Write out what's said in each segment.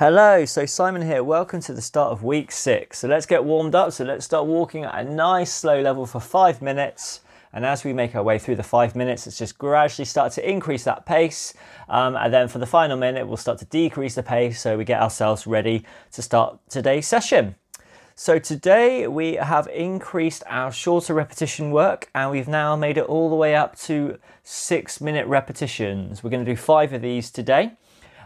Hello, so Simon here. Welcome to the start of week six. So let's get warmed up. So let's start walking at a nice slow level for five minutes. And as we make our way through the five minutes, let's just gradually start to increase that pace. Um, and then for the final minute, we'll start to decrease the pace so we get ourselves ready to start today's session. So today we have increased our shorter repetition work and we've now made it all the way up to six minute repetitions. We're going to do five of these today.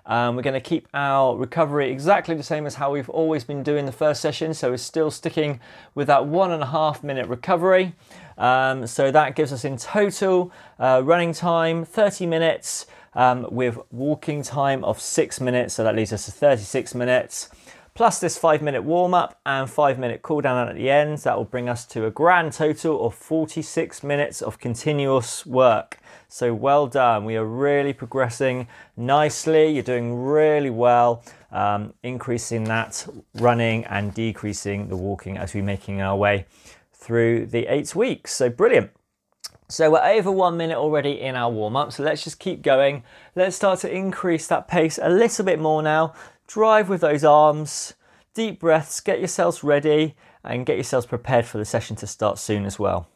Um, we're going to keep our recovery exactly the same as how we've always been doing the first session. So we're still sticking with that one and a half minute recovery. Um, so that gives us in total uh, running time 30 minutes um, with walking time of six minutes. So that leaves us to 36 minutes plus this five minute warm up and five minute cool down at the end. That will bring us to a grand total of 46 minutes of continuous work. So well done. We are really progressing nicely. You're doing really well, um, increasing that running and decreasing the walking as we're making our way through the eight weeks. So brilliant. So we're over one minute already in our warm up. So let's just keep going. Let's start to increase that pace a little bit more now drive with those arms, deep breaths, get yourselves ready and get yourselves prepared for the session to start soon as well.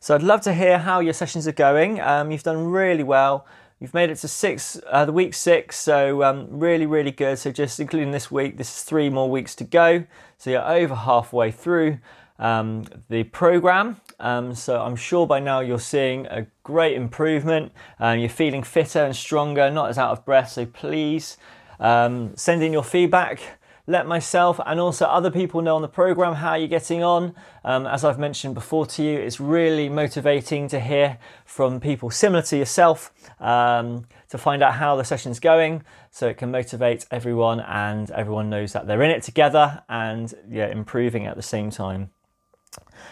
So I'd love to hear how your sessions are going. Um, you've done really well. You've made it to six, uh, the week six, so um, really, really good. So just including this week, this is three more weeks to go. So you're over halfway through um, the program. Um, so I'm sure by now you're seeing a great improvement. Um, you're feeling fitter and stronger, not as out of breath. So please um, send in your feedback. Let myself and also other people know on the program how you're getting on. Um, as I've mentioned before to you, it's really motivating to hear from people similar to yourself um, to find out how the session's going so it can motivate everyone and everyone knows that they're in it together and yeah, improving at the same time.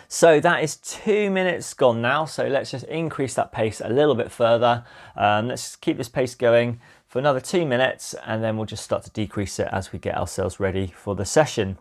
So that is two minutes gone now. So let's just increase that pace a little bit further. Um, let's keep this pace going for another two minutes and then we'll just start to decrease it as we get ourselves ready for the session.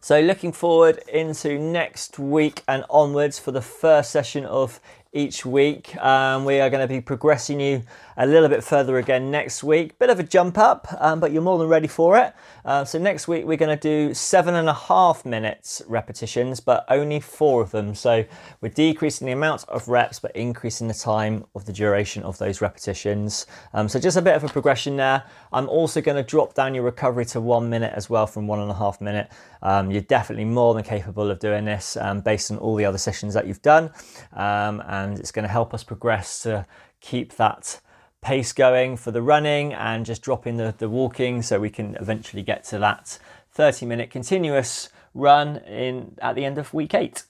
So looking forward into next week and onwards for the first session of each week. Um, we are going to be progressing you a little bit further again next week. Bit of a jump up, um, but you're more than ready for it. Uh, so next week we're going to do seven and a half minutes repetitions, but only four of them. So we're decreasing the amount of reps, but increasing the time of the duration of those repetitions. Um, so just a bit of a progression there. I'm also going to drop down your recovery to one minute as well from one and a half minute. Um, you're definitely more than capable of doing this um, based on all the other sessions that you've done. Um, and and it's going to help us progress to keep that pace going for the running and just dropping the, the walking so we can eventually get to that 30 minute continuous run in at the end of week eight.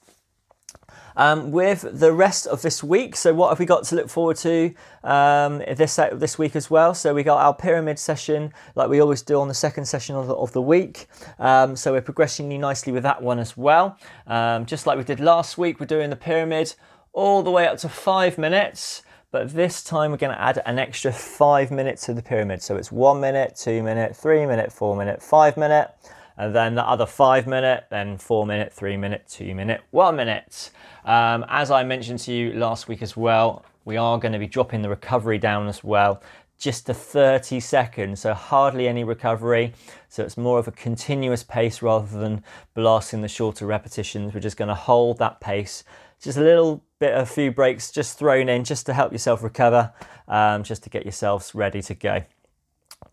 Um, with the rest of this week, so what have we got to look forward to um, this this week as well? So we got our pyramid session, like we always do on the second session of the, of the week. Um, so we're progressing nicely with that one as well. Um, just like we did last week, we're doing the pyramid all the way up to five minutes. But this time we're going to add an extra five minutes to the pyramid. So it's one minute, two minute, three minute, four minute, five minute, and then the other five minute, then four minute, three minute, two minute, one minute. Um, as I mentioned to you last week as well, we are going to be dropping the recovery down as well just to 30 seconds, so hardly any recovery. So it's more of a continuous pace rather than blasting the shorter repetitions. We're just going to hold that pace just a little bit, a few breaks just thrown in just to help yourself recover, um, just to get yourselves ready to go.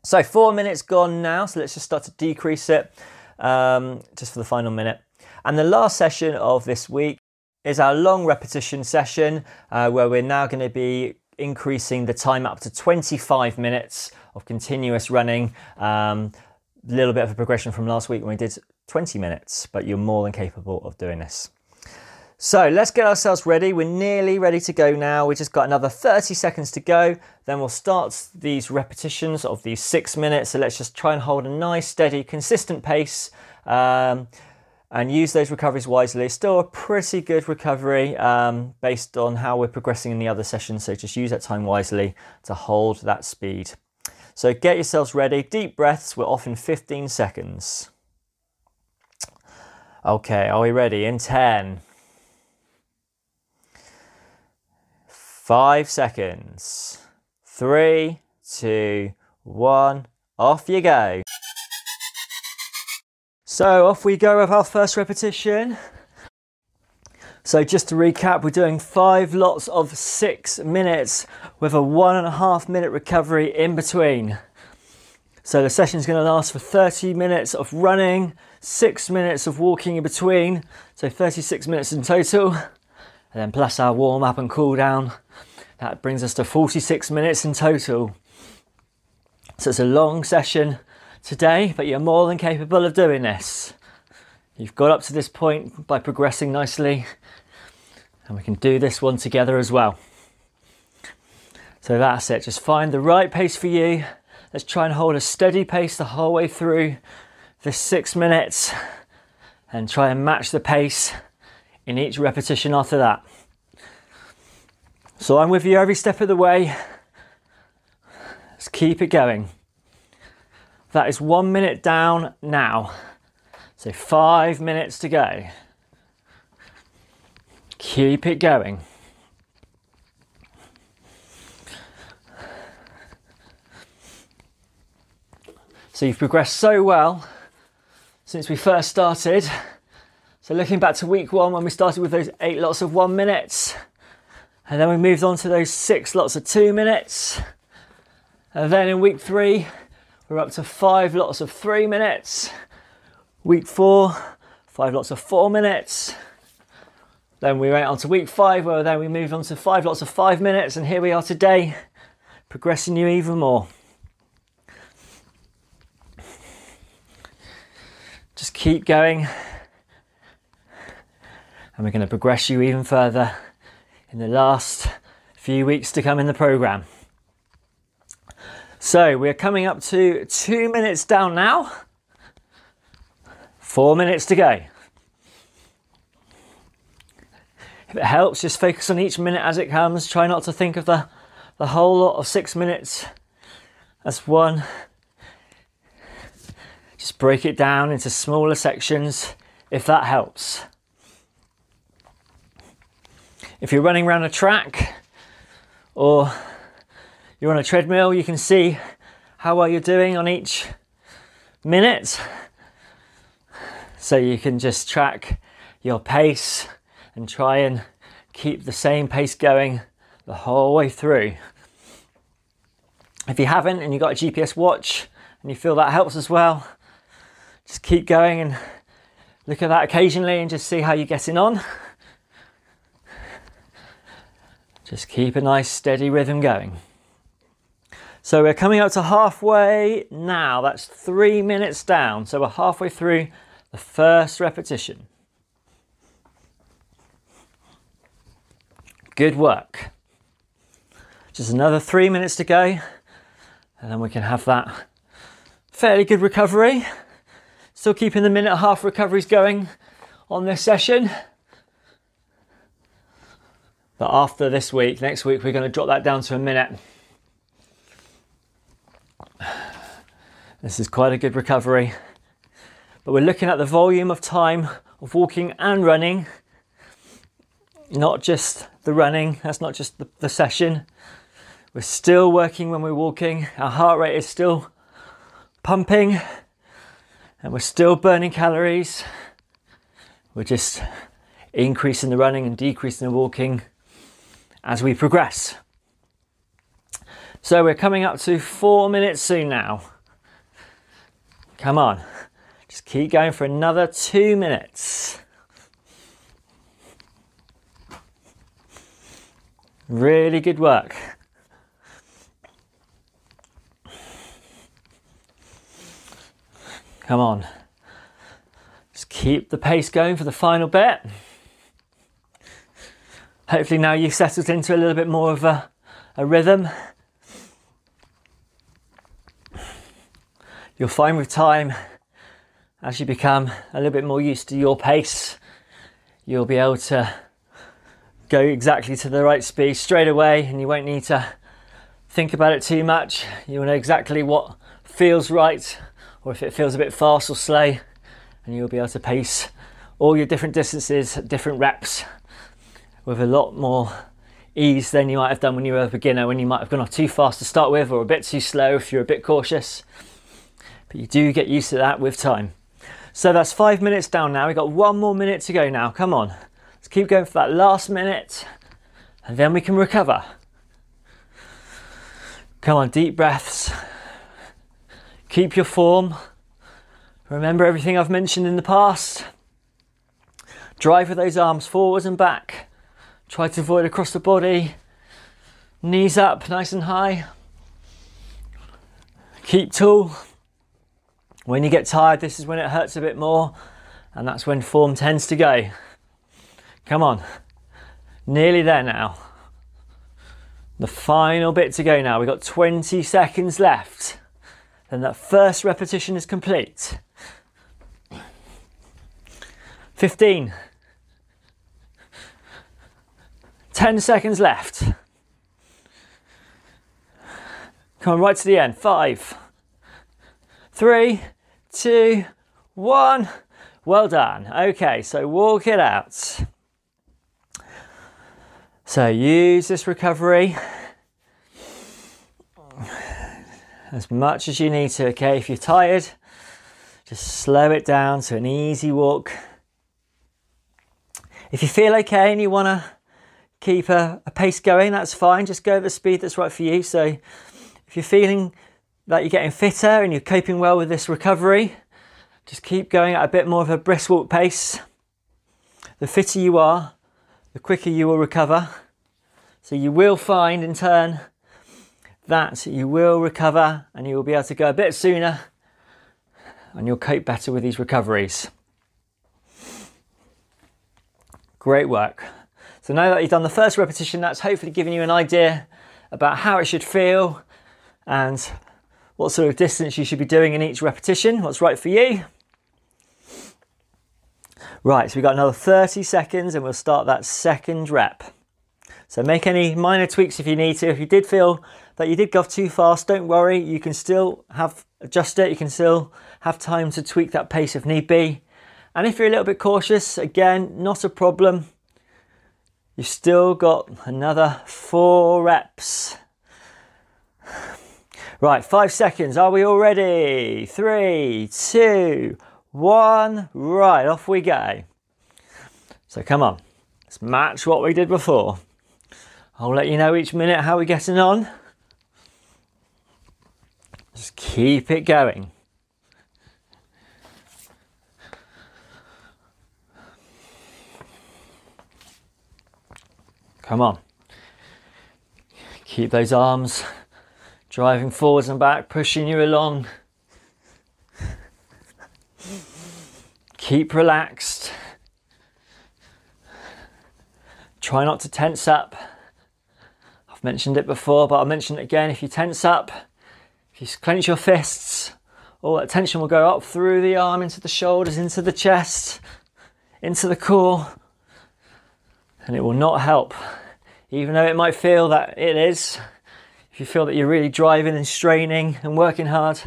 So four minutes gone now, so let's just start to decrease it um, just for the final minute. And the last session of this week is our long repetition session uh, where we're now going to be increasing the time up to 25 minutes of continuous running. A um, little bit of a progression from last week when we did 20 minutes, but you're more than capable of doing this. So let's get ourselves ready. We're nearly ready to go now. We just got another 30 seconds to go. Then we'll start these repetitions of these six minutes. So let's just try and hold a nice, steady, consistent pace um, and use those recoveries wisely. Still a pretty good recovery um, based on how we're progressing in the other sessions. So just use that time wisely to hold that speed. So get yourselves ready. Deep breaths. We're off in 15 seconds. Okay, are we ready? In 10. Five seconds. Three, two, one, off you go. So off we go with our first repetition. So just to recap, we're doing five lots of six minutes with a one and a half minute recovery in between. So the session is going to last for 30 minutes of running, six minutes of walking in between, so 36 minutes in total, and then plus our warm up and cool down. That brings us to 46 minutes in total. So it's a long session today, but you're more than capable of doing this. You've got up to this point by progressing nicely, and we can do this one together as well. So that's it, just find the right pace for you Let's try and hold a steady pace the whole way through this six minutes and try and match the pace in each repetition after that. So I'm with you every step of the way. Let's keep it going. That is one minute down now. So five minutes to go. Keep it going. So you've progressed so well since we first started. So looking back to week one when we started with those eight lots of one minutes, and then we moved on to those six lots of two minutes. And then in week three, we're up to five lots of three minutes. Week four, five lots of four minutes. Then we went on to week five, where then we moved on to five lots of five minutes, and here we are today, progressing you even more. Just keep going. And we're going to progress you even further in the last few weeks to come in the program. So we're coming up to two minutes down now. Four minutes to go. If it helps, just focus on each minute as it comes. Try not to think of the, the whole lot of six minutes as one just break it down into smaller sections if that helps. If you're running around a track or you're on a treadmill, you can see how well you're doing on each minute. So you can just track your pace and try and keep the same pace going the whole way through. If you haven't and you've got a GPS watch and you feel that helps as well, just keep going and look at that occasionally and just see how you're getting on. Just keep a nice steady rhythm going. So we're coming up to halfway now. That's three minutes down. So we're halfway through the first repetition. Good work. Just another three minutes to go, and then we can have that fairly good recovery. Still keeping the minute and a half recoveries going on this session. But after this week, next week, we're going to drop that down to a minute. This is quite a good recovery. But we're looking at the volume of time of walking and running, not just the running, that's not just the, the session. We're still working when we're walking, our heart rate is still pumping and we're still burning calories. We're just increasing the running and decreasing the walking as we progress. So we're coming up to four minutes soon now. Come on, just keep going for another two minutes. Really good work. Come on. Just keep the pace going for the final bit. Hopefully now you've settled into a little bit more of a, a rhythm. You'll find with time, as you become a little bit more used to your pace, you'll be able to go exactly to the right speed straight away and you won't need to think about it too much. You'll know exactly what feels right or if it feels a bit fast or slow, and you'll be able to pace all your different distances, different reps with a lot more ease than you might have done when you were a beginner, when you might have gone off too fast to start with or a bit too slow if you're a bit cautious. but you do get used to that with time. So that's five minutes down now. We've got one more minute to go now. Come on. Let's keep going for that last minute and then we can recover. Come on, deep breaths. Keep your form. Remember everything I've mentioned in the past. Drive with those arms forwards and back. Try to avoid across the body. Knees up nice and high. Keep tall. When you get tired, this is when it hurts a bit more, and that's when form tends to go. Come on, nearly there now. The final bit to go now. We've got 20 seconds left. Then that first repetition is complete. 15. 10 seconds left. Come right to the end. Five, three, two, one. Well done. Okay, so walk it out. So use this recovery as much as you need to, okay? If you're tired, just slow it down to an easy walk. If you feel okay and you want to keep a, a, pace going, that's fine. Just go at the speed that's right for you. So if you're feeling like you're getting fitter and you're coping well with this recovery, just keep going at a bit more of a brisk walk pace. The fitter you are, the quicker you will recover. So you will find in turn that you will recover and you will be able to go a bit sooner and you'll cope better with these recoveries. Great work. So now that you've done the first repetition, that's hopefully given you an idea about how it should feel and what sort of distance you should be doing in each repetition, what's right for you. Right, so we've got another 30 seconds and we'll start that second rep. So make any minor tweaks if you need to. If you did feel that you did go too fast, don't worry, you can still have adjust it, you can still have time to tweak that pace if need be. And if you're a little bit cautious, again, not a problem. You've still got another four reps. Right, five seconds. Are we all ready? Three, two, one. Right, off we go. So come on, let's match what we did before. I'll let you know each minute how we're getting on. Just keep it going. Come on. Keep those arms driving forwards and back, pushing you along. Keep relaxed. Try not to tense up. I've mentioned it before, but I'll mention it again. If you tense up, if you clench your fists, all that tension will go up through the arm, into the shoulders, into the chest, into the core, and it will not help. Even though it might feel that it is, if you feel that you're really driving and straining and working hard,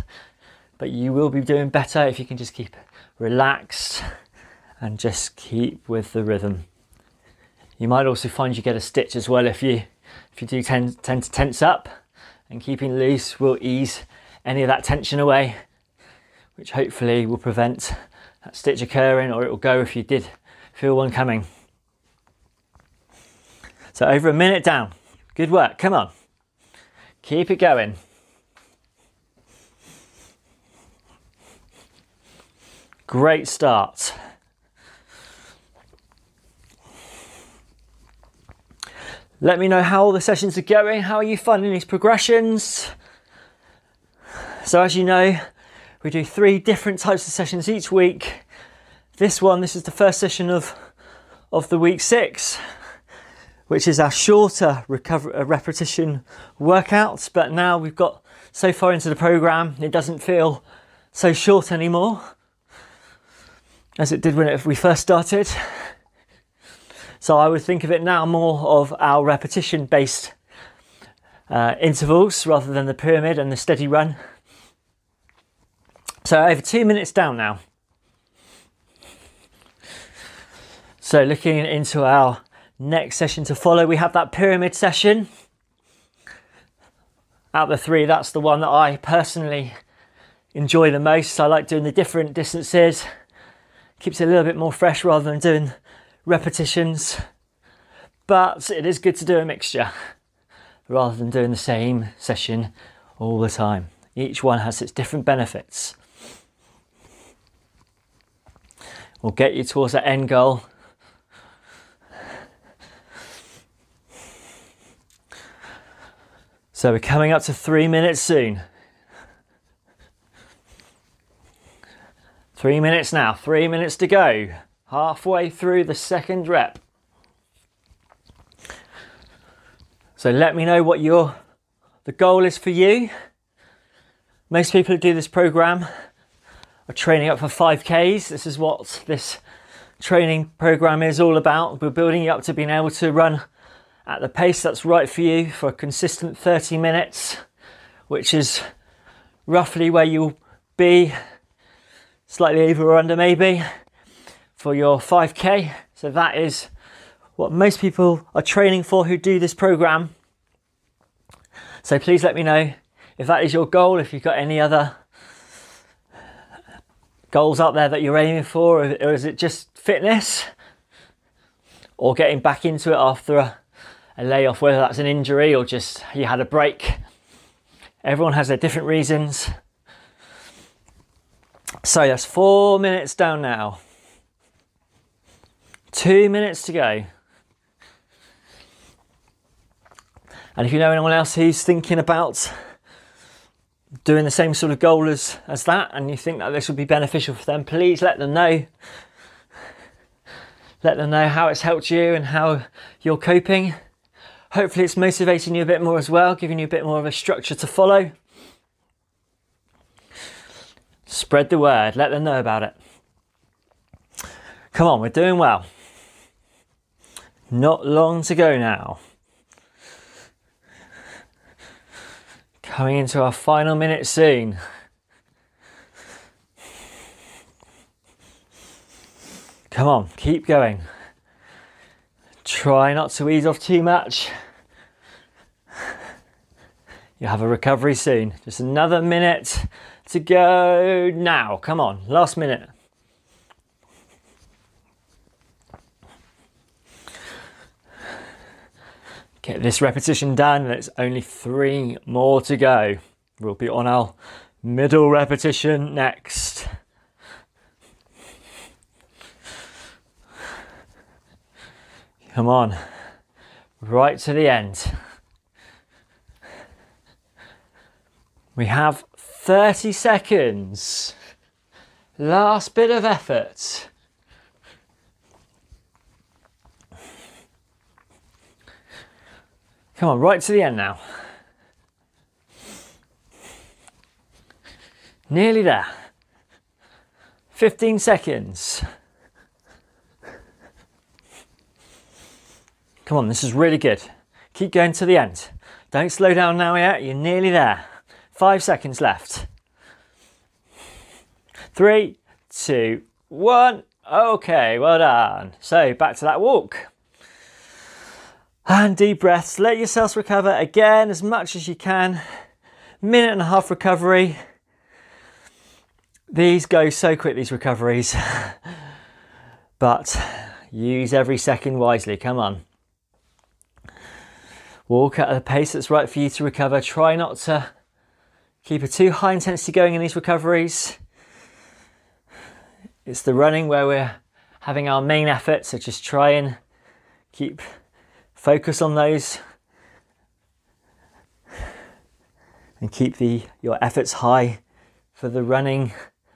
but you will be doing better if you can just keep relaxed and just keep with the rhythm. You might also find you get a stitch as well if you if you do tend, tend to tense up and keeping loose will ease any of that tension away, which hopefully will prevent that stitch occurring or it will go if you did feel one coming. So over a minute down. Good work, come on. Keep it going. Great start. Let me know how all the sessions are going. How are you finding these progressions? So, as you know, we do three different types of sessions each week. This one, this is the first session of, of the week six which is our shorter recover, uh, repetition workouts. But now we've got so far into the program, it doesn't feel so short anymore as it did when it, we first started. So I would think of it now more of our repetition based uh, intervals rather than the pyramid and the steady run. So over two minutes down now. So looking into our Next session to follow, we have that pyramid session. Out the three, that's the one that I personally enjoy the most. I like doing the different distances, keeps it a little bit more fresh rather than doing repetitions. But it is good to do a mixture rather than doing the same session all the time. Each one has its different benefits. We'll get you towards that end goal. So we're coming up to three minutes soon. Three minutes now, three minutes to go. Halfway through the second rep. So let me know what your the goal is for you. Most people who do this program are training up for 5Ks. This is what this training program is all about. We're building you up to being able to run at the pace that's right for you for a consistent 30 minutes, which is roughly where you'll be, slightly over or under maybe, for your 5K. So that is what most people are training for who do this program. So please let me know if that is your goal, if you've got any other goals out there that you're aiming for, or is it just fitness or getting back into it after a, a layoff, whether that's an injury or just you had a break. Everyone has their different reasons. So that's four minutes down now. Two minutes to go. And if you know anyone else who's thinking about doing the same sort of goal as, as that and you think that this would be beneficial for them, please let them know. Let them know how it's helped you and how you're coping. Hopefully, it's motivating you a bit more as well, giving you a bit more of a structure to follow. Spread the word, let them know about it. Come on, we're doing well. Not long to go now. Coming into our final minute soon. Come on, keep going. Try not to ease off too much. You'll have a recovery soon. Just another minute to go now. Come on, last minute. Get this repetition done, it's only three more to go. We'll be on our middle repetition next. Come on, right to the end. We have 30 seconds. Last bit of effort. Come on, right to the end now. Nearly there. 15 seconds. Come on, this is really good. Keep going to the end. Don't slow down now yet, you're nearly there. Five seconds left. Three, two, one. Okay, well done. So back to that walk. And deep breaths. Let yourselves recover again as much as you can. Minute and a half recovery. These go so quick, these recoveries. but use every second wisely. Come on. Walk at a pace that's right for you to recover. Try not to keep a too high intensity going in these recoveries. It's the running where we're having our main effort, so just try and keep Focus on those and keep the your efforts high for the running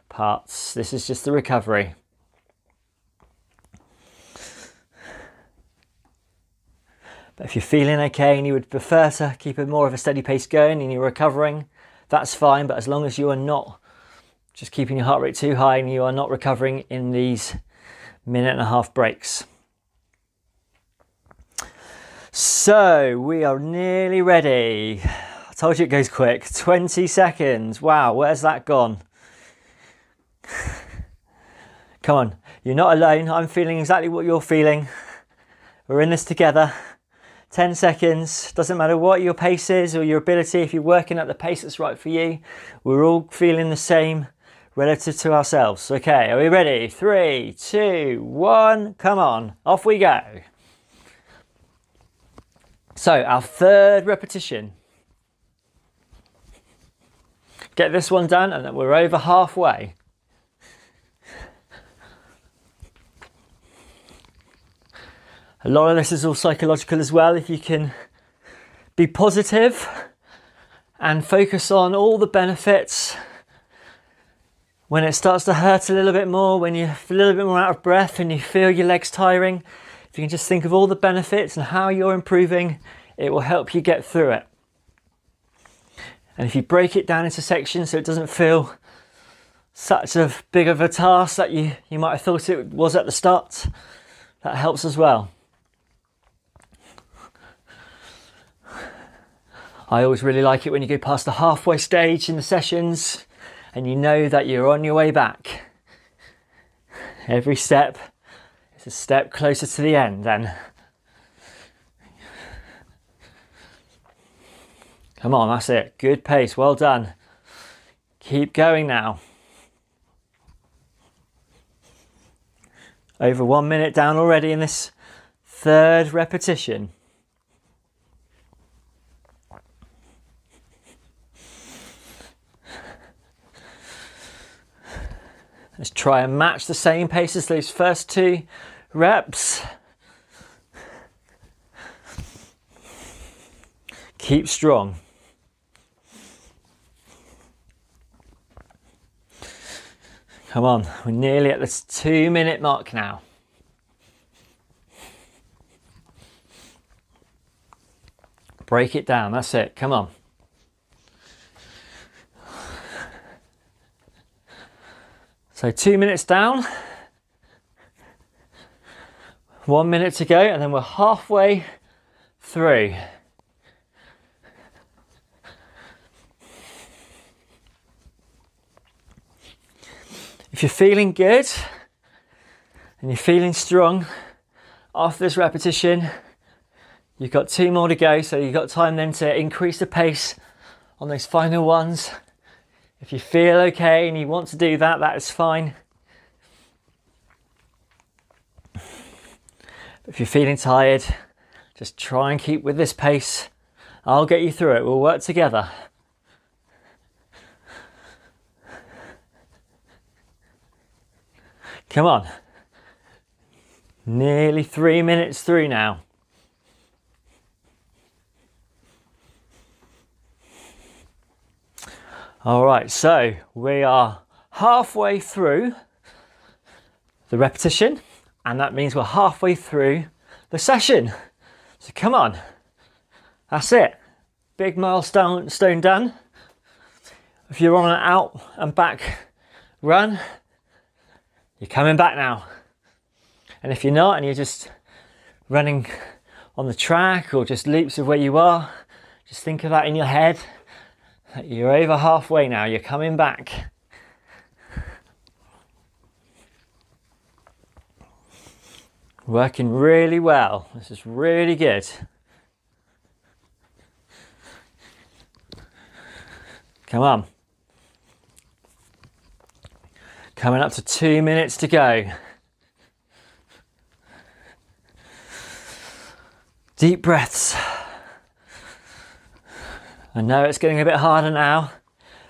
parts. This is just the recovery. But if you're feeling okay and you would prefer to keep a more of a steady pace going and you're recovering, that's fine. But as long as you are not just keeping your heart rate too high and you are not recovering in these minute and a half breaks. So we are nearly ready. I told you it goes quick. 20 seconds. Wow, where's that gone? Come on, you're not alone. I'm feeling exactly what you're feeling. We're in this together. 10 seconds. Doesn't matter what your pace is or your ability, if you're working at the pace that's right for you, we're all feeling the same relative to ourselves. Okay, are we ready? Three, two, one, come on, off we go. So, our third repetition. Get this one done, and then we're over halfway. A lot of this is all psychological as well. If you can be positive and focus on all the benefits when it starts to hurt a little bit more, when you're a little bit more out of breath and you feel your legs tiring, if you can just think of all the benefits and how you're improving, it will help you get through it. And if you break it down into sections so it doesn't feel such a big of a task that you, you might have thought it was at the start, that helps as well. I always really like it when you go past the halfway stage in the sessions and you know that you're on your way back. Every step is a step closer to the end then. come on, that's it. Good pace, well done. Keep going now. Over one minute down already in this third repetition. Let's try and match the same pace as those first two reps. Keep strong. Come on, we're nearly at this two minute mark now. Break it down, that's it, come on. So two minutes down, one minute to go, and then we're halfway through. If you're feeling good and you're feeling strong after this repetition, you've got two more to go, so you've got time then to increase the pace on those final ones. If you feel okay and you want to do that, that is fine. If you're feeling tired, just try and keep with this pace. I'll get you through it. We'll work together. Come on. Nearly three minutes through now. All right, so we are halfway through the repetition, and that means we're halfway through the session. So come on, that's it. Big milestone stone done. If you're on an out and back run, you're coming back now. And if you're not, and you're just running on the track or just loops of where you are, just think of that in your head you're over halfway now, you're coming back. Working really well. This is really good. Come on. Coming up to two minutes to go. Deep breaths. I know it's getting a bit harder now,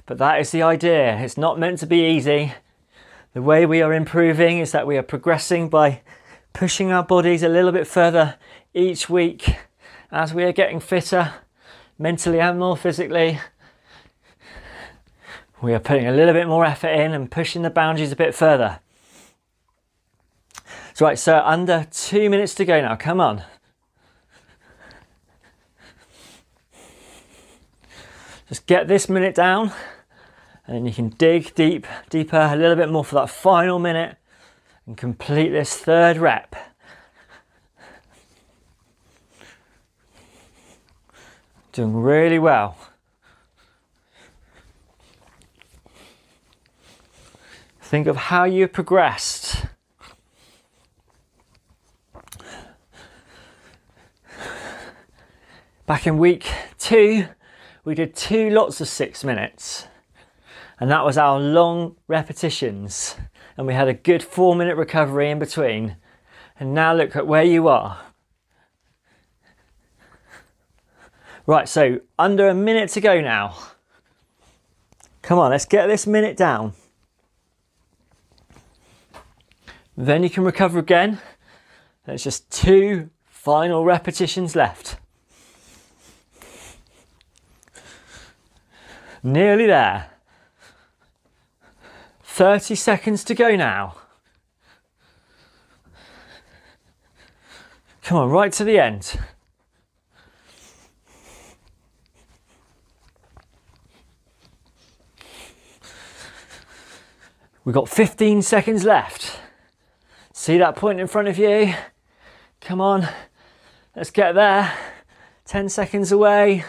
but that is the idea. It's not meant to be easy. The way we are improving is that we are progressing by pushing our bodies a little bit further each week as we are getting fitter mentally and more physically. We are putting a little bit more effort in and pushing the boundaries a bit further. So, right, so under two minutes to go now. Come on. Just get this minute down and then you can dig deep, deeper, a little bit more for that final minute and complete this third rep. Doing really well. Think of how you progressed. Back in week two, we did two lots of six minutes, and that was our long repetitions. And we had a good four minute recovery in between. And now look at where you are. Right, so under a minute to go now. Come on, let's get this minute down. Then you can recover again. There's just two final repetitions left. Nearly there. 30 seconds to go now. Come on, right to the end. We've got 15 seconds left. See that point in front of you? Come on, let's get there. 10 seconds away.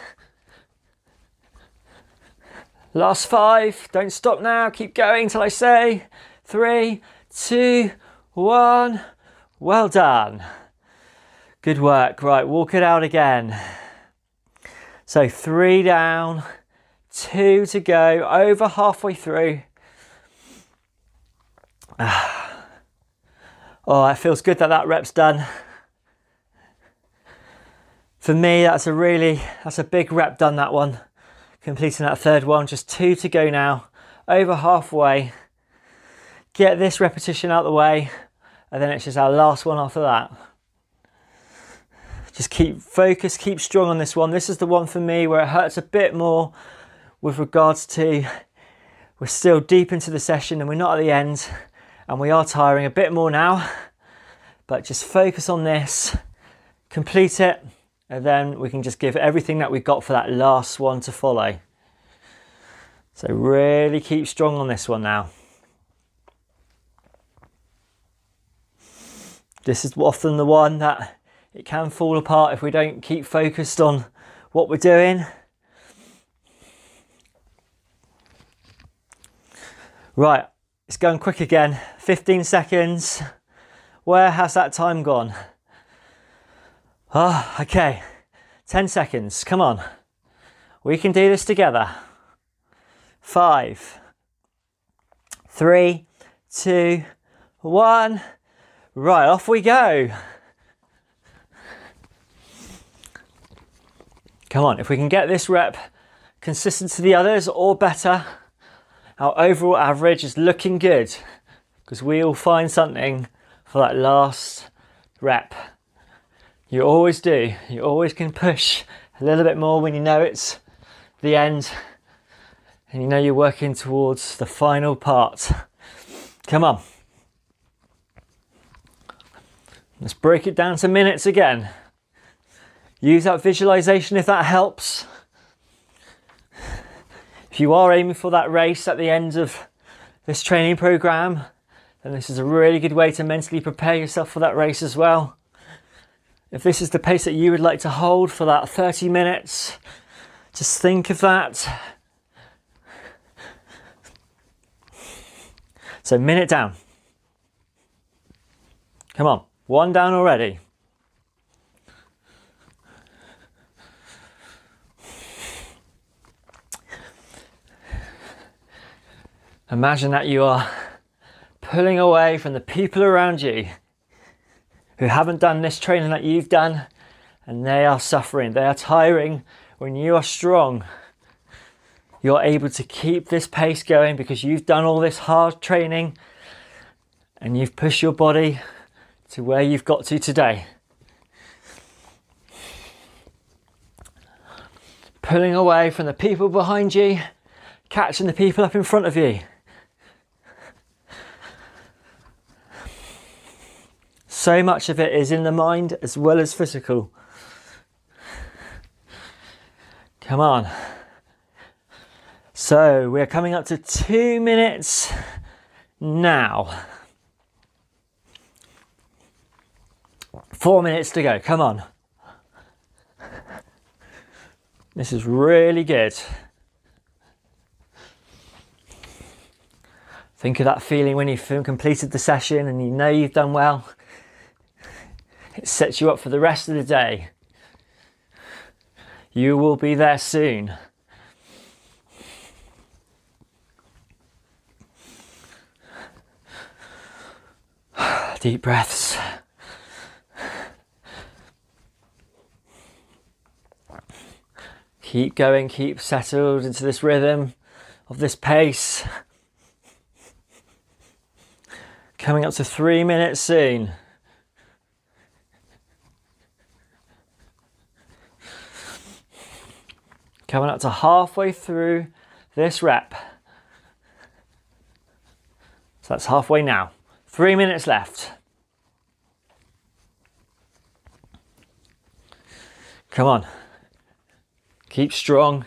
Last five. Don't stop now. Keep going till I say three, two, one. Well done. Good work. Right, walk it out again. So three down, two to go, over halfway through. Oh, it feels good that that rep's done. For me, that's a really, that's a big rep done that one. Completing that third one, just two to go now. Over halfway. Get this repetition out the way, and then it's just our last one after that. Just keep focus, keep strong on this one. This is the one for me where it hurts a bit more with regards to we're still deep into the session and we're not at the end and we are tiring a bit more now. But just focus on this, complete it, and then we can just give everything that we got for that last one to follow. So really keep strong on this one now. This is often the one that it can fall apart if we don't keep focused on what we're doing. Right, it's going quick again. 15 seconds. Where has that time gone? Oh, okay. 10 seconds. Come on. We can do this together. Five, three, two, one. Right, off we go. Come on, if we can get this rep consistent to the others or better, our overall average is looking good because we'll find something for that last rep. You always do. You always can push a little bit more when you know it's the end and you know you're working towards the final part. Come on. Let's break it down to minutes again. Use that visualization if that helps. If you are aiming for that race at the end of this training program, then this is a really good way to mentally prepare yourself for that race as well. If this is the pace that you would like to hold for that 30 minutes, just think of that. So, minute down. Come on, one down already. Imagine that you are pulling away from the people around you who haven't done this training that you've done and they are suffering, they are tiring. When you are strong, you're able to keep this pace going because you've done all this hard training and you've pushed your body to where you've got to today. Pulling away from the people behind you, catching the people up in front of you. So much of it is in the mind as well as physical. Come on. So we're coming up to two minutes now. Four minutes to go. Come on. This is really good. Think of that feeling when you've completed the session and you know you've done well. It sets you up for the rest of the day. You will be there soon. Deep breaths. Keep going, keep settled into this rhythm of this pace. Coming up to three minutes soon. Coming up to halfway through this rep. So that's halfway now. Three minutes left. Come on. Keep strong.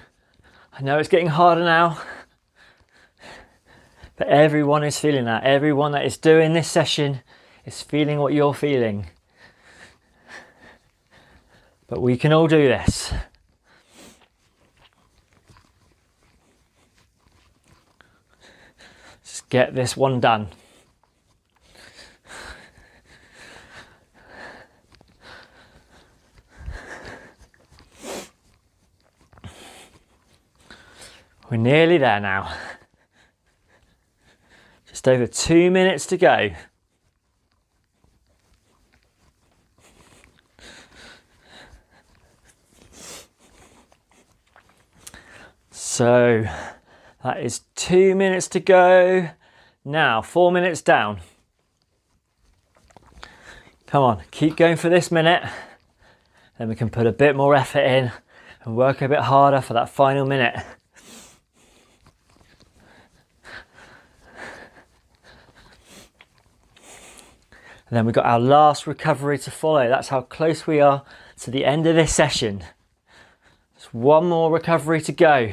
I know it's getting harder now. But everyone is feeling that. Everyone that is doing this session is feeling what you're feeling. But we can all do this. Get this one done. We're nearly there now. Just over two minutes to go. So that is two minutes to go. Now, four minutes down. Come on, keep going for this minute. Then we can put a bit more effort in and work a bit harder for that final minute. And then we've got our last recovery to follow. That's how close we are to the end of this session. Just one more recovery to go.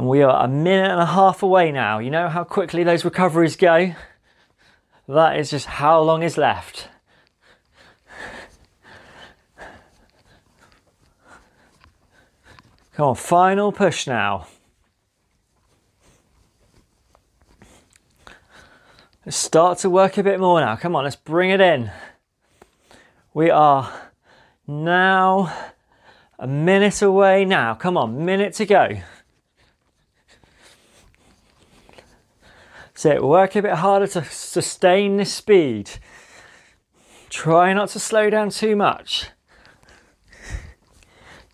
And we are a minute and a half away now. You know how quickly those recoveries go? That is just how long is left. Come on, final push now. Let's start to work a bit more now. Come on, let's bring it in. We are now a minute away now. Come on, minute to go. So work a bit harder to sustain this speed. Try not to slow down too much.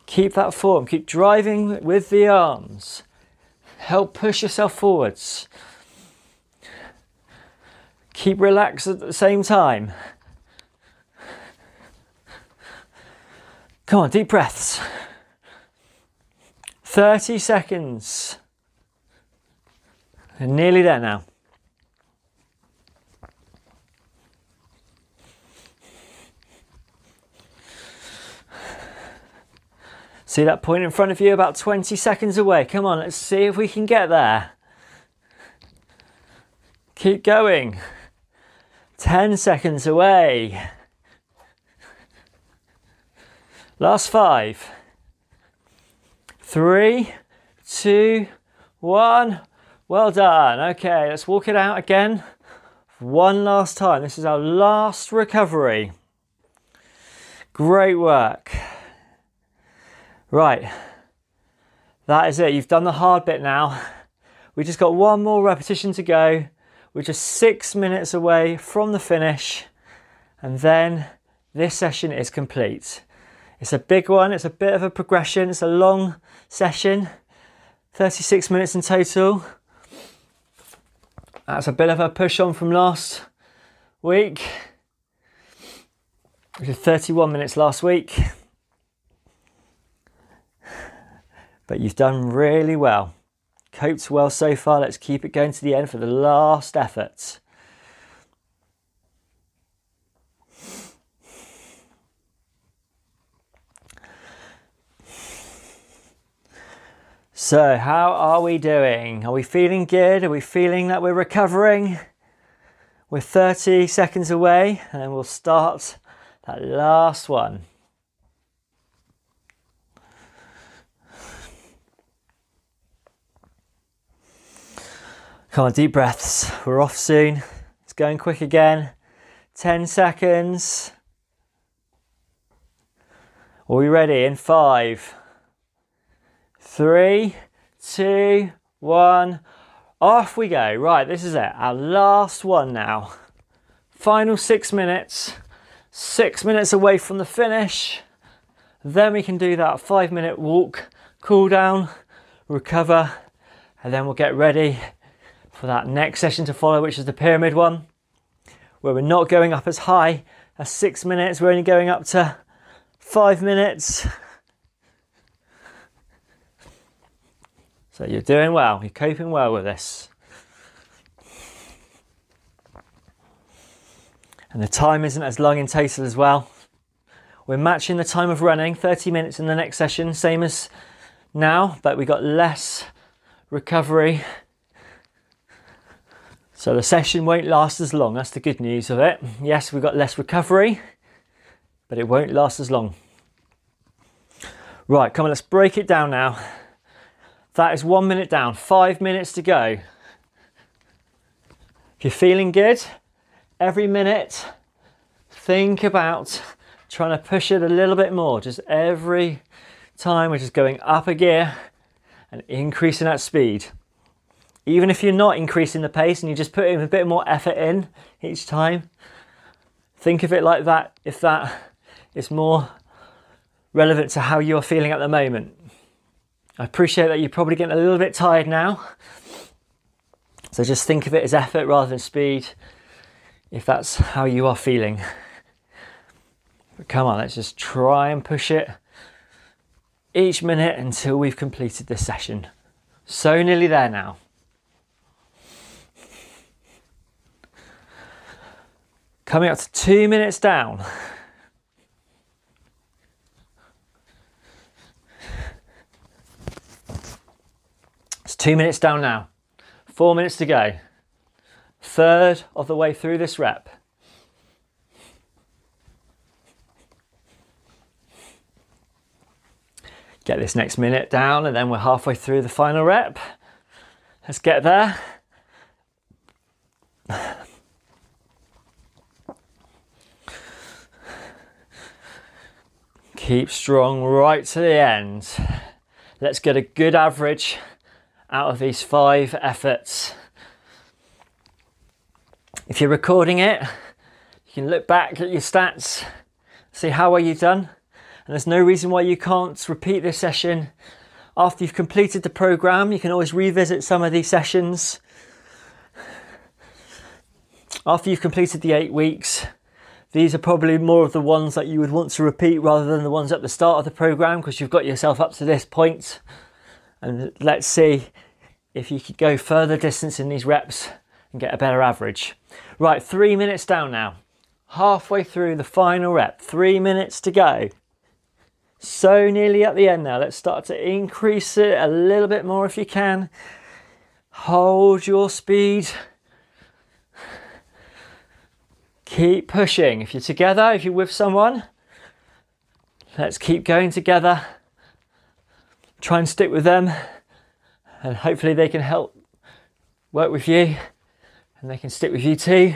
Keep that form, keep driving with the arms. Help push yourself forwards. Keep relaxed at the same time. Come on, deep breaths. 30 seconds. We're nearly there now. See that point in front of you about 20 seconds away. Come on, let's see if we can get there. Keep going. 10 seconds away. Last five. Three, two, one. Well done. Okay, let's walk it out again. One last time. This is our last recovery. Great work. Right, that is it. You've done the hard bit now. We just got one more repetition to go. We're just six minutes away from the finish, and then this session is complete. It's a big one, it's a bit of a progression, it's a long session, 36 minutes in total. That's a bit of a push on from last week. We did 31 minutes last week. But you've done really well coped well so far. Let's keep it going to the end for the last effort. So, how are we doing? Are we feeling good? Are we feeling that we're recovering? We're 30 seconds away, and then we'll start that last one. Come on, deep breaths. We're off soon. It's going quick again. 10 seconds. Are we ready? In five, three, two, one. Off we go. Right, this is it. Our last one now. Final six minutes. Six minutes away from the finish. Then we can do that five minute walk, cool down, recover, and then we'll get ready for that next session to follow, which is the pyramid one, where we're not going up as high as six minutes, we're only going up to five minutes. So you're doing well, you're coping well with this. And the time isn't as long in total as well. We're matching the time of running, 30 minutes in the next session, same as now, but we got less recovery. So the session won't last as long. That's the good news of it. Yes, we've got less recovery, but it won't last as long. Right, come on, let's break it down now. That is one minute down, five minutes to go. If you're feeling good, every minute, think about trying to push it a little bit more. Just every time we're just going up a gear and increasing that speed. Even if you're not increasing the pace and you're just putting a bit more effort in each time, think of it like that if that is more relevant to how you're feeling at the moment. I appreciate that you're probably getting a little bit tired now. So just think of it as effort rather than speed if that's how you are feeling. But come on, let's just try and push it each minute until we've completed this session. So nearly there now. Coming up to two minutes down. It's Two minutes down now. Four minutes to go. Third of the way through this rep. Get this next minute down and then we're halfway through the final rep. Let's get there. Keep strong right to the end. Let's get a good average out of these five efforts. If you're recording it, you can look back at your stats, see how well you've done, and there's no reason why you can't repeat this session after you've completed the program. You can always revisit some of these sessions. After you've completed the eight weeks, these are probably more of the ones that you would want to repeat rather than the ones at the start of the program because you've got yourself up to this point. And let's see if you could go further distance in these reps and get a better average. Right, three minutes down now. Halfway through the final rep, three minutes to go. So nearly at the end now. Let's start to increase it a little bit more if you can. Hold your speed. Keep pushing. If you're together, if you're with someone, let's keep going together. Try and stick with them and hopefully they can help work with you and they can stick with you too.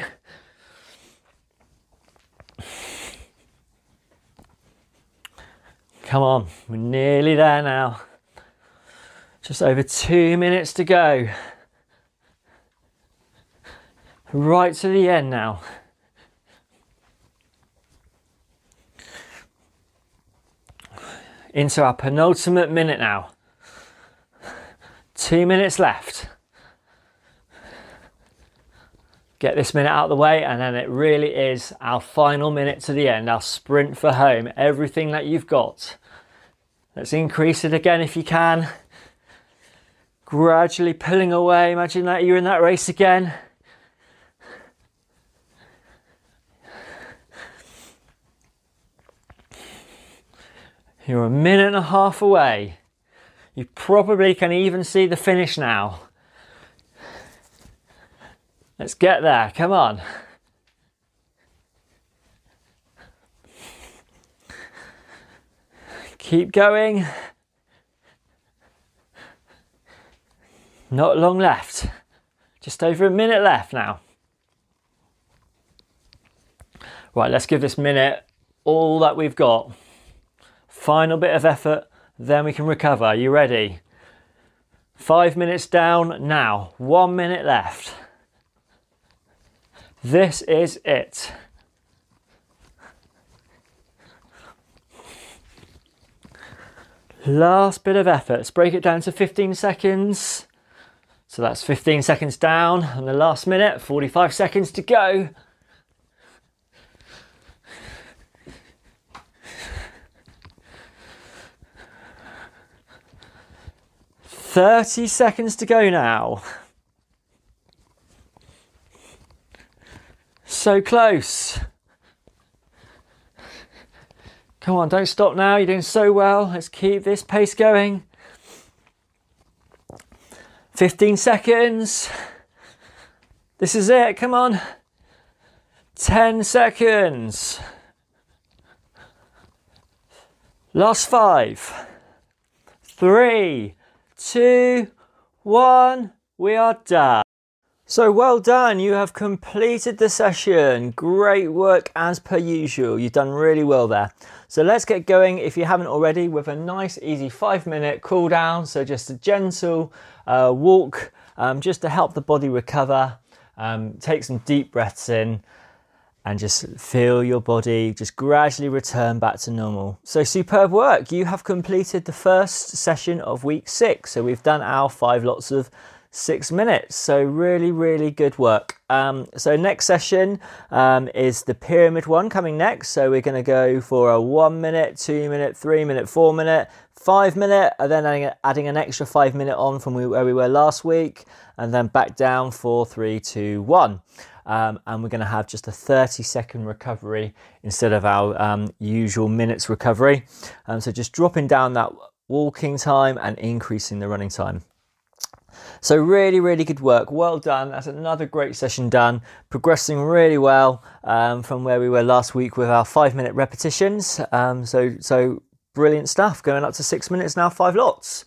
Come on, we're nearly there now. Just over two minutes to go. Right to the end now. Into our penultimate minute now. Two minutes left. Get this minute out of the way, and then it really is our final minute to the end, our sprint for home. Everything that you've got. Let's increase it again if you can. Gradually pulling away. Imagine that you're in that race again. You're a minute and a half away. You probably can even see the finish now. Let's get there, come on. Keep going. Not long left. Just over a minute left now. Right, let's give this minute all that we've got. Final bit of effort, then we can recover. Are you ready? Five minutes down now, one minute left. This is it. Last bit of effort. Let's break it down to 15 seconds. So that's 15 seconds down, and the last minute, 45 seconds to go. Thirty seconds to go now. So close. Come on, don't stop now. You're doing so well. Let's keep this pace going. 15 seconds. This is it. Come on. 10 seconds. Last five, three, two, one. We are done. So well done, you have completed the session. Great work as per usual. You've done really well there. So let's get going, if you haven't already, with a nice easy five minute cool down. So just a gentle uh, walk, um, just to help the body recover. Um, take some deep breaths in and just feel your body just gradually return back to normal. So superb work. You have completed the first session of week six. So we've done our five lots of six minutes. So really, really good work. Um, so next session um, is the pyramid one coming next. So we're going to go for a one minute, two minute, three minute, four minute, five minute, and then adding, adding an extra five minute on from where we were last week, and then back down for three, two, one. Um, and we're going to have just a 30 second recovery instead of our um, usual minutes recovery. Um, so just dropping down that walking time and increasing the running time. So really, really good work. Well done. That's another great session done. Progressing really well um, from where we were last week with our five minute repetitions. Um, so, so brilliant stuff. Going up to six minutes now, five lots.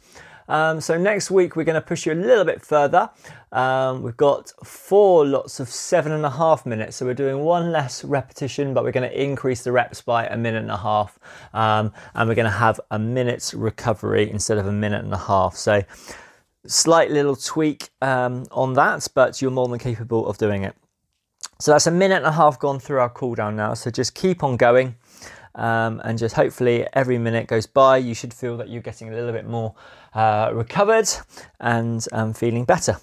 Um, so next week we're going to push you a little bit further. Um, we've got four lots of seven and a half minutes. So we're doing one less repetition, but we're going to increase the reps by a minute and a half. Um, and we're going to have a minute's recovery instead of a minute and a half. So slight little tweak um, on that, but you're more than capable of doing it. So that's a minute and a half gone through our cool down now. So just keep on going. Um, and just hopefully every minute goes by, you should feel that you're getting a little bit more uh, recovered and um, feeling better.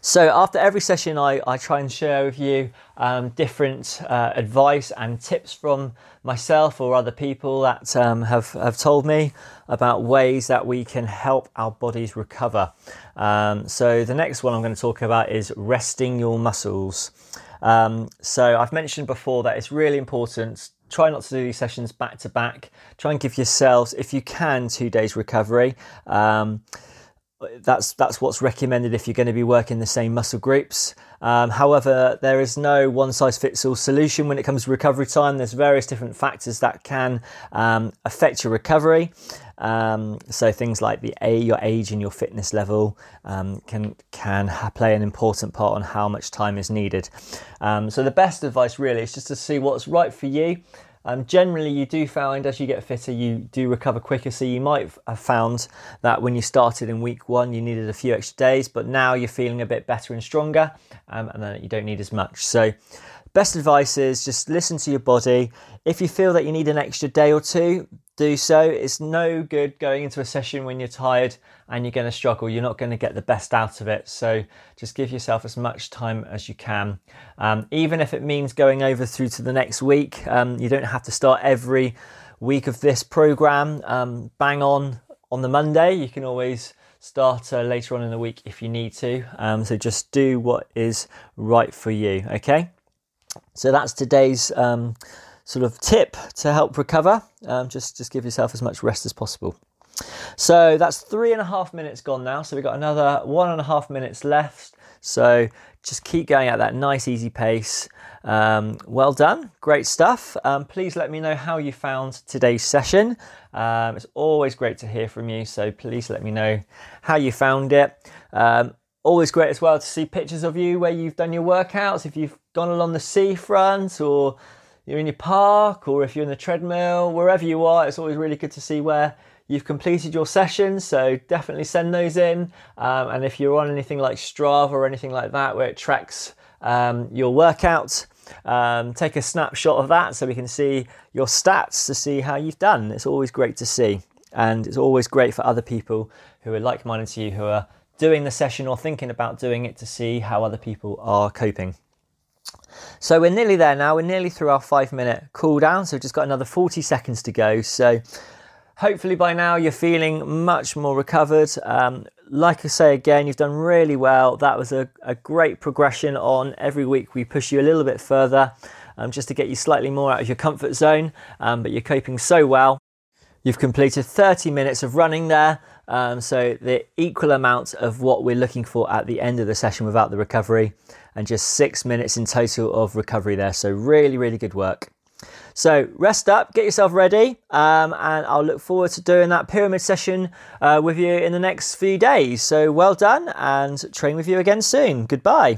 So after every session, I, I try and share with you um, different uh, advice and tips from myself or other people that um, have, have told me about ways that we can help our bodies recover. Um, so the next one I'm going to talk about is resting your muscles. Um, so I've mentioned before that it's really important try not to do these sessions back to back. Try and give yourselves, if you can, two days recovery. Um, that's that's what's recommended if you're going to be working the same muscle groups. Um, however, there is no one size fits all solution when it comes to recovery time. There's various different factors that can um, affect your recovery. Um, so things like the a your age and your fitness level um, can can play an important part on how much time is needed. Um, so the best advice really is just to see what's right for you. Um, generally, you do find as you get fitter, you do recover quicker. So you might have found that when you started in week one, you needed a few extra days, but now you're feeling a bit better and stronger, um, and then you don't need as much. So, best advice is just listen to your body. If you feel that you need an extra day or two, do so. It's no good going into a session when you're tired and you're going to struggle. You're not going to get the best out of it. So just give yourself as much time as you can. Um, even if it means going over through to the next week, um, you don't have to start every week of this program um, bang on on the Monday. You can always start uh, later on in the week if you need to. Um, so just do what is right for you. Okay. So that's today's um, sort of tip to help recover. Um, just just give yourself as much rest as possible. So that's three and a half minutes gone now. So we've got another one and a half minutes left. So just keep going at that nice, easy pace. Um, well done, great stuff. Um, please let me know how you found today's session. Um, it's always great to hear from you, so please let me know how you found it. Always great as well to see pictures of you where you've done your workouts, if you've gone along the seafront or you're in your park or if you're in the treadmill, wherever you are, it's always really good to see where you've completed your sessions. So definitely send those in. Um, and if you're on anything like Strava or anything like that where it tracks um, your workout, um, take a snapshot of that so we can see your stats to see how you've done. It's always great to see. And it's always great for other people who are like minded to you who are doing the session or thinking about doing it to see how other people are coping. So we're nearly there now. We're nearly through our five minute cool down. So we've just got another 40 seconds to go. So hopefully by now you're feeling much more recovered. Um, like I say again, you've done really well. That was a, a great progression on every week. We push you a little bit further um, just to get you slightly more out of your comfort zone, um, but you're coping so well. You've completed 30 minutes of running there. Um, so the equal amount of what we're looking for at the end of the session without the recovery and just six minutes in total of recovery there. So really, really good work. So rest up, get yourself ready, um, and I'll look forward to doing that pyramid session uh, with you in the next few days. So well done and train with you again soon. Goodbye.